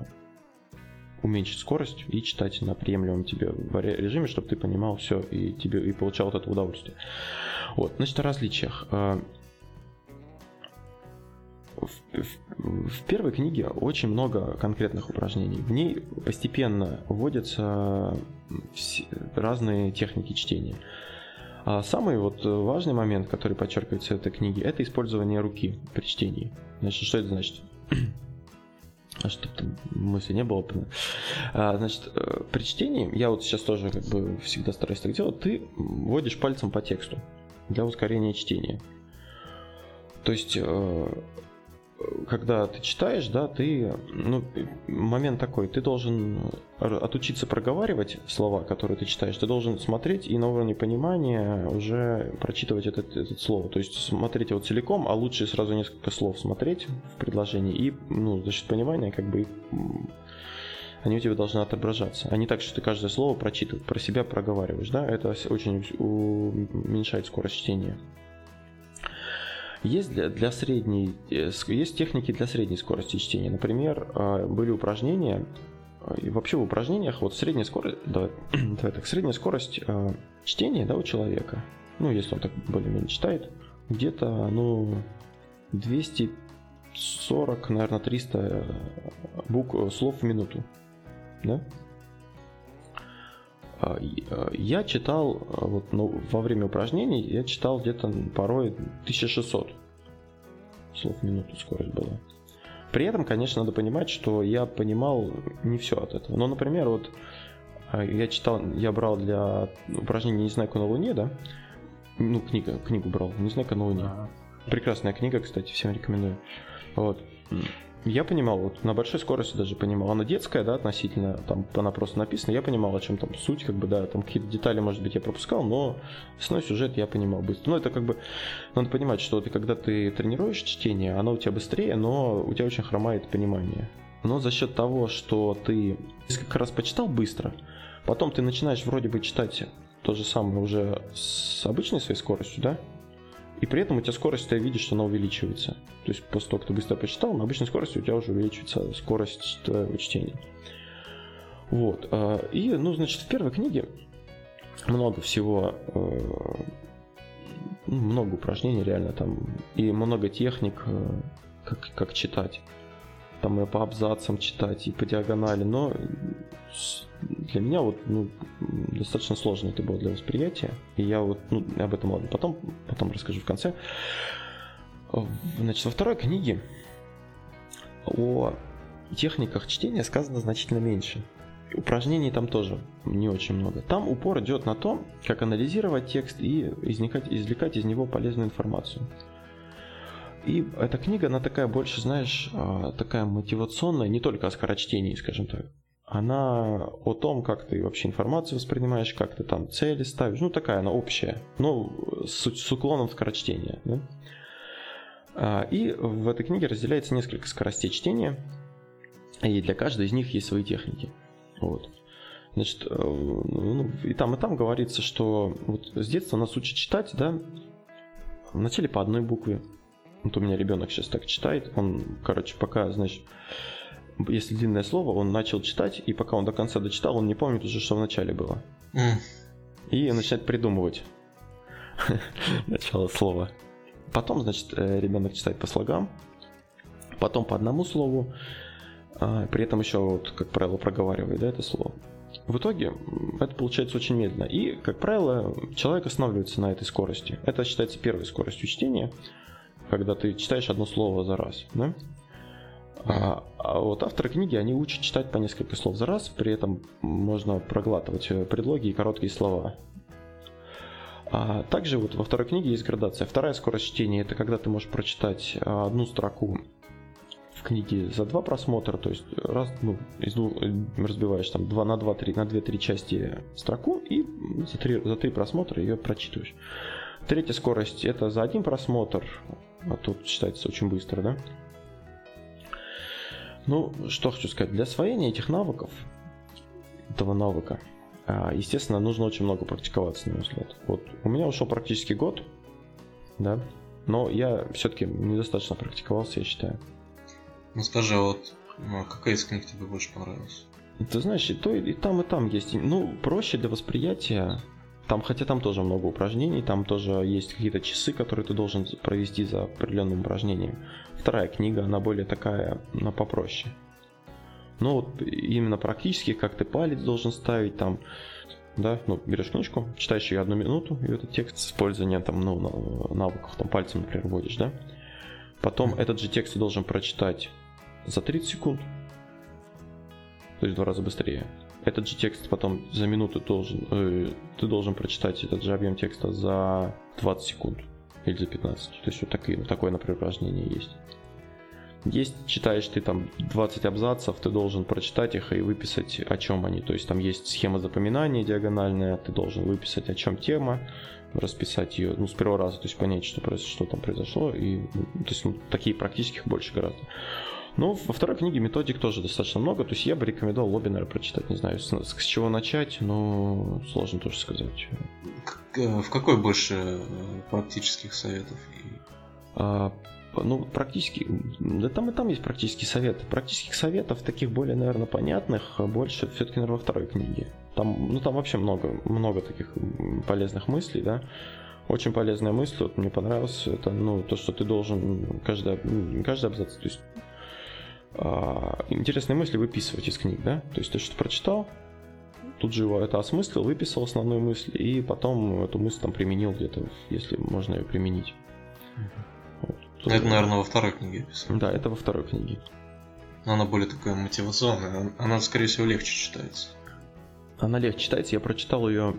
уменьшить скорость и читать на приемлемом тебе режиме, чтобы ты понимал все и тебе и получал вот это удовольствие. Вот, значит, о различиях. А, В, в- в первой книге очень много конкретных упражнений. В ней постепенно вводятся все- разные техники чтения. А самый вот важный момент, который подчеркивается в этой книге, это использование руки при чтении. Значит, что это значит? А что там мысли не было. А, значит, э, при чтении, я вот сейчас тоже как бы всегда стараюсь так делать, ты вводишь пальцем по тексту для ускорения чтения. То есть, э, когда ты читаешь, да, ты, ну, момент такой, ты должен отучиться проговаривать слова, которые ты читаешь, ты должен смотреть и на уровне понимания уже прочитывать этот, этот слово. То есть смотреть его целиком, а лучше сразу несколько слов смотреть в предложении и, ну, за счет понимания, как бы, они у тебя должны отображаться. А не так, что ты каждое слово прочитываешь, про себя проговариваешь, да, это очень уменьшает скорость чтения. Есть для, для средней, э, есть техники для средней скорости чтения. Например, э, были упражнения, и вообще в упражнениях вот средняя скорость, [CLEARS THROAT] давай, [CLEARS THROAT] давай так, средняя скорость э, чтения, да, у человека, ну, если он так более-менее читает, где-то, ну, 240, наверное, 300 букв, слов в минуту, да? А, а, я читал, а, вот, ну, во время упражнений, я читал где-то порой 1600 слов в минуту скорость была. При этом, конечно, надо понимать, что я понимал не все от этого. Но, например, вот я читал, я брал для упражнений «Незнайка на Луне», да? Ну, книга, книгу брал «Незнайка на Луне». Прекрасная книга, кстати, всем рекомендую. Вот я понимал, вот на большой скорости даже понимал. Она детская, да, относительно, там она просто написана, я понимал, о чем там суть, как бы, да, там какие-то детали, может быть, я пропускал, но основной сюжет я понимал быстро. Ну, это как бы, надо понимать, что ты, когда ты тренируешь чтение, оно у тебя быстрее, но у тебя очень хромает понимание. Но за счет того, что ты несколько раз почитал быстро, потом ты начинаешь вроде бы читать то же самое уже с обычной своей скоростью, да, и при этом у тебя скорость, ты видишь, что она увеличивается. То есть после того, как ты быстро почитал, на обычной скорости у тебя уже увеличивается скорость твоего чтения. Вот. А, и, ну, значит, в первой книге много всего, э, ну, много упражнений реально там, и много техник, э, как, как читать. Там и по абзацам читать, и по диагонали, но для меня вот ну, достаточно сложно это было для восприятия. И я вот, ну, об этом ладно, потом, потом расскажу в конце. Значит, во второй книге о техниках чтения сказано значительно меньше. Упражнений там тоже не очень много. Там упор идет на то, как анализировать текст и извлекать, извлекать из него полезную информацию. И эта книга, она такая больше, знаешь, а, такая мотивационная, не только о скорочтении, скажем так она о том, как ты вообще информацию воспринимаешь, как ты там цели ставишь. Ну, такая она общая, но с, с уклоном в скорочтения. Да? А, и в этой книге разделяется несколько скоростей чтения, и для каждой из них есть свои техники. Вот. Значит, э, ну, и там, и там говорится, что вот с детства нас учат читать, да, вначале по одной букве. Вот у меня ребенок сейчас так читает, он, короче, пока, значит, если длинное слово, он начал читать, и пока он до конца дочитал, он не помнит уже, что в начале было. Mm. И начинает придумывать [LAUGHS] начало слова. Потом, значит, э, ребенок читает по слогам, потом по одному слову, а, при этом еще, вот, как правило, проговаривает да, это слово. В итоге это получается очень медленно. И, как правило, человек останавливается на этой скорости. Это считается первой скоростью чтения, когда ты читаешь одно слово за раз. Да? А, а вот авторы книги, они учат читать по несколько слов за раз, при этом можно проглатывать э, предлоги и короткие слова. А также вот во второй книге есть градация. Вторая скорость чтения это когда ты можешь прочитать а, одну строку в книге за два просмотра, то есть раз, ну, из двух, э, разбиваешь там 2 на 2, 3, на 2-3 части строку и за три, за три просмотра ее прочитываешь. Третья скорость это за один просмотр, а тут считается очень быстро, да? Ну, что хочу сказать, для освоения этих навыков, этого навыка, а, естественно, нужно очень много практиковаться, на мой взгляд. Вот у меня ушел практически год, да, но я все-таки недостаточно практиковался, я считаю. Ну скажи, а вот ну, какая из книг тебе больше понравилась? Ты знаешь, и то, и там, и там есть. Ну, проще для восприятия. Там, хотя там тоже много упражнений, там тоже есть какие-то часы, которые ты должен провести за определенным упражнением. Вторая книга, она более такая, она попроще. Но вот именно практически, как ты палец должен ставить там, да, ну, берешь книжку, читаешь ее одну минуту, и этот текст с использованием там, ну, навыков, там, пальцем, например, вводишь, да. Потом этот же текст ты должен прочитать за 30 секунд, то есть в два раза быстрее. Этот же текст потом за минуту должен, э, ты должен прочитать этот же объем текста за 20 секунд или за 15. То есть вот такие, такое, например, упражнение есть. Есть, читаешь ты там 20 абзацев, ты должен прочитать их и выписать, о чем они. То есть там есть схема запоминания диагональная, ты должен выписать, о чем тема, расписать ее, ну, с первого раза, то есть понять, что, что там произошло. И, ну, то есть ну, такие практических больше гораздо. Но во второй книге методик тоже достаточно много, то есть я бы рекомендовал Лобинера прочитать, не знаю, с, с чего начать, но сложно тоже сказать. Э, в какой больше э, практических советов? А, ну, практически, да там и там есть практические советы. Практических советов, таких более, наверное, понятных, больше все-таки, наверное, во второй книге. Там, ну, там вообще много, много таких полезных мыслей, да. Очень полезная мысль, вот мне понравилось, это, ну, то, что ты должен каждый, каждый абзац, то есть интересные мысли выписывать из книг, да, то есть ты что прочитал, тут же его это осмыслил, выписал основную мысль, и потом эту мысль там применил где-то, если можно ее применить. Вот. Это, наверное, во второй книге описано. Да, это во второй книге. Но она более такая мотивационная, она, скорее всего, легче читается. Она легче читается, я прочитал ее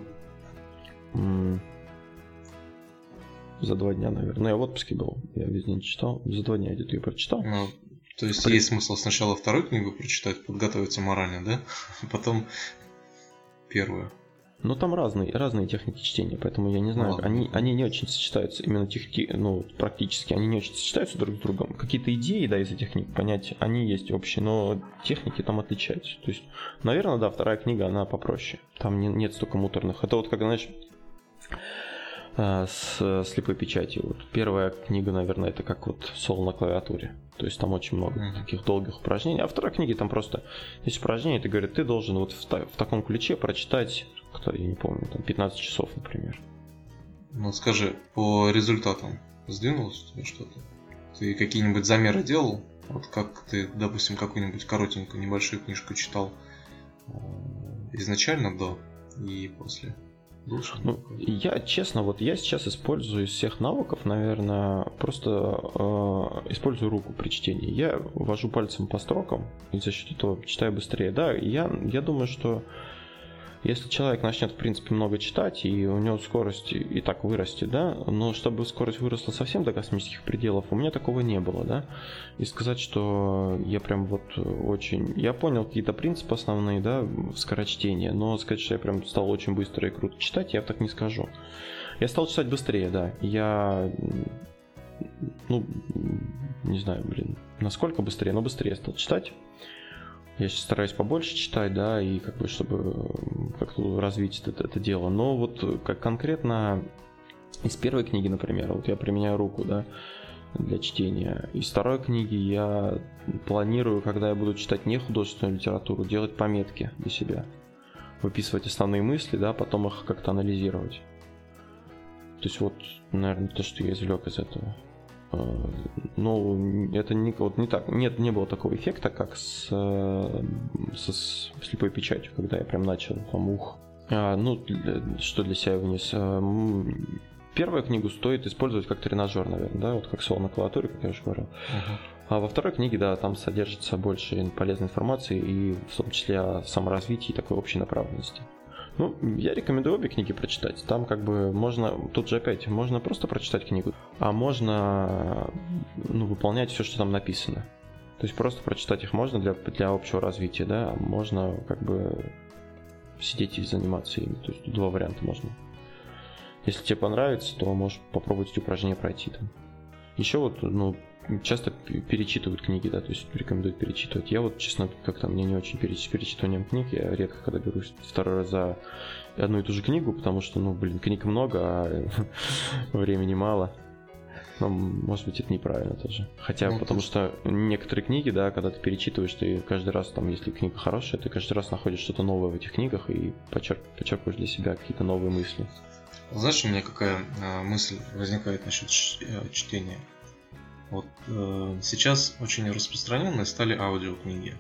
за два дня, наверное. Ну, я в отпуске был, я весь день читал. За два дня где-то ее прочитал. Ну, то есть При... есть смысл сначала вторую книгу прочитать, подготовиться морально, да? А потом первую. Ну, там разные, разные техники чтения, поэтому я не знаю, Ладно. они, они не очень сочетаются, именно техники, ну, практически, они не очень сочетаются друг с другом. Какие-то идеи, да, из этих книг, понять, они есть общие, но техники там отличаются. То есть, наверное, да, вторая книга, она попроще. Там не, нет столько муторных. Это вот, как, знаешь, с слепой печатью. Вот первая книга, наверное, это как вот соло на клавиатуре. То есть там очень много mm-hmm. таких долгих упражнений. А вторая книга там просто есть упражнения, ты говорит, ты должен вот в, в таком ключе прочитать, кто, я не помню, там 15 часов, например. Ну скажи, по результатам сдвинулось у тебя что-то? Ты какие-нибудь замеры делал? Вот как ты, допустим, какую-нибудь коротенькую, небольшую книжку читал э, изначально до и после? Ну, я, честно, вот я сейчас использую из всех навыков, наверное, просто э, использую руку при чтении. Я вожу пальцем по строкам и за счет этого читаю быстрее. Да, я, я думаю, что если человек начнет, в принципе, много читать, и у него скорость и так вырастет, да, но чтобы скорость выросла совсем до космических пределов, у меня такого не было, да, и сказать, что я прям вот очень... Я понял какие-то принципы основные, да, в скорочтении, но сказать, что я прям стал очень быстро и круто читать, я так не скажу. Я стал читать быстрее, да, я... Ну, не знаю, блин, насколько быстрее, но быстрее стал читать. Я сейчас стараюсь побольше читать, да, и как бы чтобы как-то развить это, это дело. Но вот как конкретно из первой книги, например, вот я применяю руку, да, для чтения. Из второй книги я планирую, когда я буду читать не художественную литературу, делать пометки для себя. Выписывать основные мысли, да, потом их как-то анализировать. То есть вот, наверное, то, что я извлек из этого. Э, но это не, вот не так. Нет, не было такого эффекта, как с, э, с слепой печатью, когда я прям начал там ух. А, ну, что для себя вниз. Э, первую книгу стоит использовать как тренажер, наверное, да, вот как соло на клавиатуре, как я уже говорил. Uh-huh. А во второй книге, да, там содержится больше полезной информации и в том числе о саморазвитии и такой общей направленности. Ну, я рекомендую обе книги прочитать. Там как бы можно, тут же опять, можно просто прочитать книгу, а можно ну, выполнять все, что там написано. То есть просто прочитать их можно для, для общего развития, да, можно как бы сидеть и заниматься ими. То есть два варианта можно. Если тебе понравится, то можешь попробовать эти упражнения пройти там. Еще вот, ну, часто перечитывают книги, да, то есть рекомендуют перечитывать. Я вот, честно, как-то мне не очень переч... перечитыванием книг, я редко когда берусь второй раз за одну и ту же книгу, потому что, ну, блин, книг много, а [LAUGHS] времени мало. Но, может быть, это неправильно тоже. Хотя, ну, потому что некоторые книги, да, когда ты перечитываешь, ты каждый раз, там, если книга хорошая, ты каждый раз находишь что-то новое в этих книгах и почерп... почерпываешь для себя какие-то новые мысли. Знаешь, у меня какая э, мысль возникает насчет э, чтения? Вот э, сейчас очень распространенные стали аудиокниги.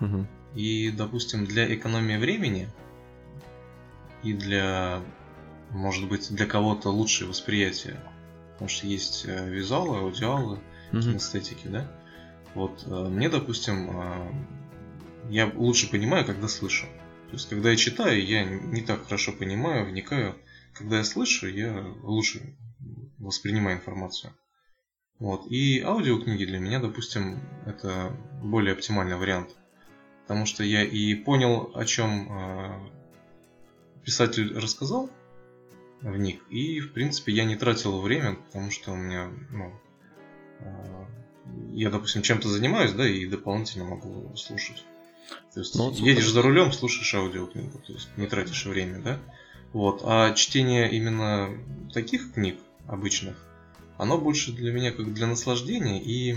Угу. И, допустим, для экономии времени и для, может быть, для кого-то лучшее восприятие, потому что есть э, визуалы, аудиалы, угу. кинестетики, да? Вот э, мне, допустим, э, я лучше понимаю, когда слышу. То есть, когда я читаю, я не так хорошо понимаю, вникаю. Когда я слышу, я лучше воспринимаю информацию. Вот. И аудиокниги для меня, допустим, это более оптимальный вариант. Потому что я и понял, о чем э, писатель рассказал в них. И, в принципе, я не тратил время, потому что у меня, ну, э, я, допустим, чем-то занимаюсь, да, и дополнительно могу слушать. То есть, ну, едешь за рулем, слушаешь аудиокнигу, то есть не тратишь время, да. Вот. А чтение именно таких книг обычных, оно больше для меня как для наслаждения, и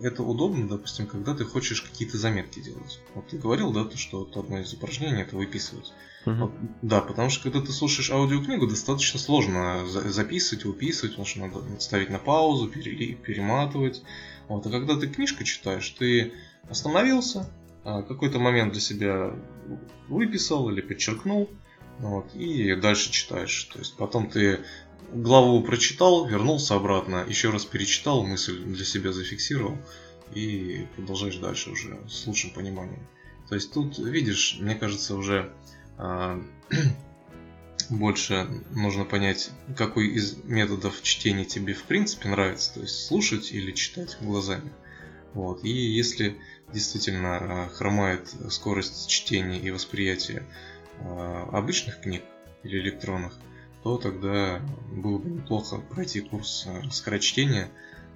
это удобно, допустим, когда ты хочешь какие-то заметки делать. Вот ты говорил, да, то, что вот одно из упражнений это выписывать. Мгм. Вот, да, потому что когда ты слушаешь аудиокнигу, достаточно сложно за- записывать, выписывать, потому что надо ставить на паузу, перели- перематывать. Вот, а когда ты книжку читаешь, ты остановился, а, какой-то момент для себя выписал или подчеркнул, вот, и дальше читаешь. То есть потом ты главу прочитал, вернулся обратно, еще раз перечитал, мысль для себя зафиксировал и продолжаешь дальше уже с лучшим пониманием. То есть тут, видишь, мне кажется, уже а, [CLEARS THROAT] больше нужно понять, какой из методов чтения тебе в принципе нравится, то есть слушать или читать глазами. Вот. И если действительно а, хромает скорость чтения и восприятия а, обычных книг или электронных, то тогда было бы неплохо пройти курс а, скорочтения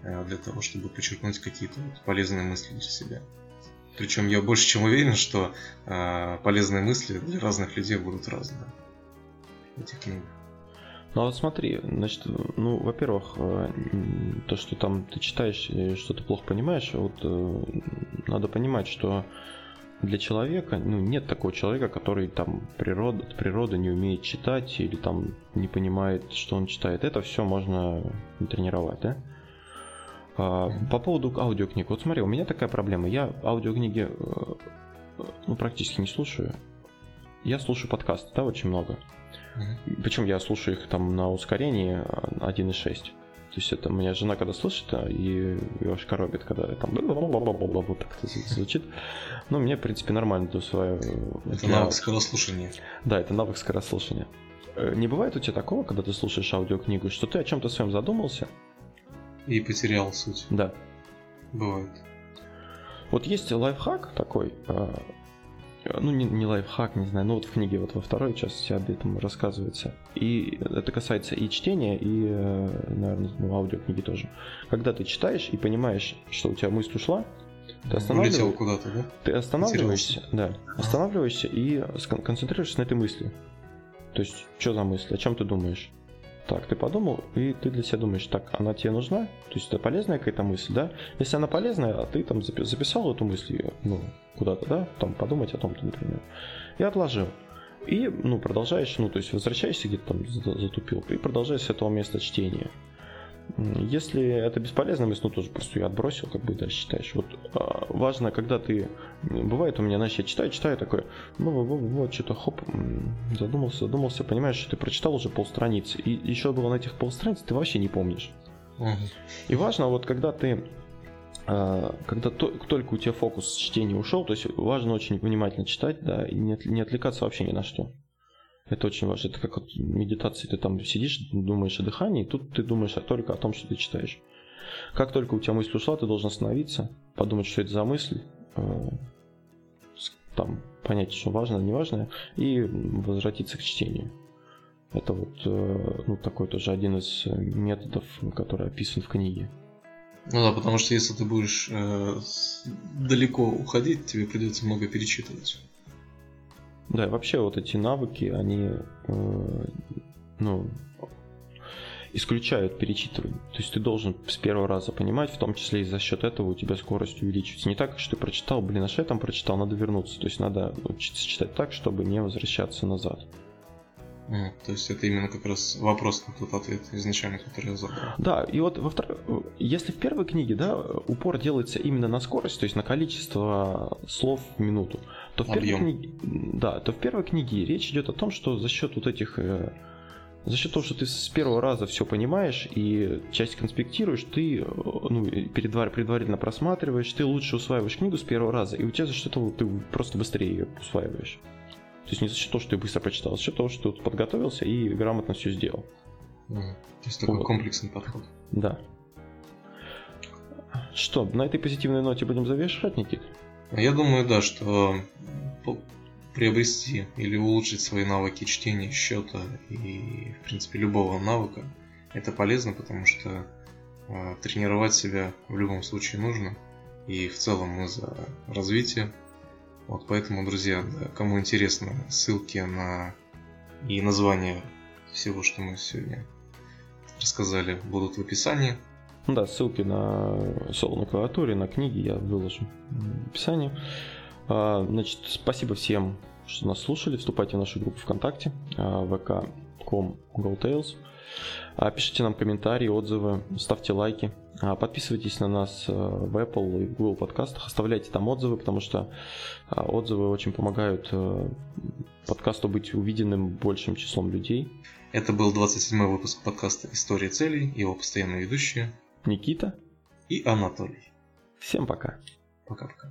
а, для того, чтобы подчеркнуть какие-то полезные мысли для себя. Причем я больше чем уверен, что а, полезные мысли для разных людей будут разные в этих книгах. Ну а вот смотри, значит, ну, во-первых, э, то, что там ты читаешь и что-то плохо понимаешь, вот э, надо понимать, что для человека, ну, нет такого человека, который там природа, от природы не умеет читать или там не понимает, что он читает. Это все можно тренировать, да? А, по поводу аудиокниг. Вот смотри, у меня такая проблема. Я аудиокниги э, э, ну, практически не слушаю. Я слушаю подкасты, да, очень много. Причем я слушаю их там на ускорении а, 1.6. То есть это у меня жена когда слышит, а, и ее аж коробит, когда там вот так это звучит. Ну, мне, в принципе, нормально для своего... Это навык скорослушания. Да, это навык скорослушания. Э, Не бывает у тебя такого, когда ты слушаешь аудиокнигу, что ты о чем-то своем задумался? И потерял суть. Да. Бывает. Вот есть лайфхак такой, э, ну не, не лайфхак, не знаю, ну вот в книге вот во второй части об этом рассказывается. И это касается и чтения, и, наверное, ну, аудиокниги тоже. Когда ты читаешь и понимаешь, что у тебя мысль ушла, ты останавливаешься, куда-то, да? ты останавливаешься, да, останавливаешься и скон- концентрируешься на этой мысли. То есть, что за мысль, о чем ты думаешь? Так, ты подумал, и ты для себя думаешь, так, она тебе нужна? То есть это полезная какая-то мысль, да? Если она полезная, а ты там запи- записал эту мысль, ну, куда-то, да, там подумать о том-то, например, и отложил. И, ну, продолжаешь, ну, то есть возвращаешься где-то там за- затупил, и продолжаешь с этого места чтения. Если это бесполезно, мысль, ну, тоже просто ее отбросил, как бы дальше читаешь. Вот а, важно, когда ты... Бывает у меня, знаешь, я читаю, читаю такой, ну, вот, вот, вот, что-то хоп, задумался, задумался, понимаешь, что ты прочитал уже полстраницы, и еще было на этих полстраниц, ты вообще не помнишь. И важно, вот когда ты а, когда то- только у тебя фокус чтения ушел, то есть важно очень внимательно читать, да, и не отвлекаться вообще ни на что. Это очень важно. Это как вот медитация, ты там сидишь, думаешь о дыхании, и тут ты думаешь только о том, что ты читаешь. Как только у тебя мысль ушла, ты должен остановиться, подумать, что это за мысль, э, там понять, что важно, не важно, и возвратиться к чтению. Это вот э, ну, такой тоже один из э, методов, который описан в книге. Ну да, потому что если ты будешь э, далеко уходить, тебе придется много перечитывать. Да, вообще вот эти навыки, они, э, ну, исключают перечитывание. То есть ты должен с первого раза понимать, в том числе и за счет этого у тебя скорость увеличивается. Не так, что ты прочитал, блин, а что я там прочитал, надо вернуться. То есть надо учиться читать так, чтобы не возвращаться назад. М, То есть это именно как раз вопрос на тот ответ изначально, который я задал. Да, и вот во второй, если в первой книге, да, упор делается именно на скорость, то есть на количество слов в минуту, то в первой книге, да, то в первой книге речь идет о том, что за счет вот этих, э, за счет того, что ты с первого раза все понимаешь и часть конспектируешь, ты, э, ну, и предвар- предварительно просматриваешь, ты лучше усваиваешь книгу с первого раза, и у тебя за счет этого ты просто быстрее ее усваиваешь. То есть не за счет того, что ты быстро прочитал, а за счет того, что ты подготовился и грамотно все сделал. М, То есть такой Вот. комплексный подход. Да. Что, на этой позитивной ноте будем завершать, Никит? Я думаю, да, что по- приобрести или улучшить свои навыки чтения, счета и, в принципе, любого навыка, это полезно, потому что э, тренировать себя в любом случае нужно. И в целом мы за развитие. Вот поэтому, друзья, кому интересно, ссылки на и название всего, что мы сегодня рассказали, будут в описании. Ну да, ссылки на соло на клавиатуре, на книги я выложу в описании. А, значит, спасибо всем, что нас слушали. Вступайте в нашу группу ВКонтакте, а, vk.com GoTales. А, пишите нам комментарии, отзывы, ставьте лайки. Подписывайтесь на нас в Apple и Google подкастах, оставляйте там отзывы, потому что отзывы очень помогают подкасту быть увиденным большим числом людей. Это был 27 выпуск подкаста «История целей», его постоянные ведущие Никита и Анатолий. Всем пока. Пока-пока.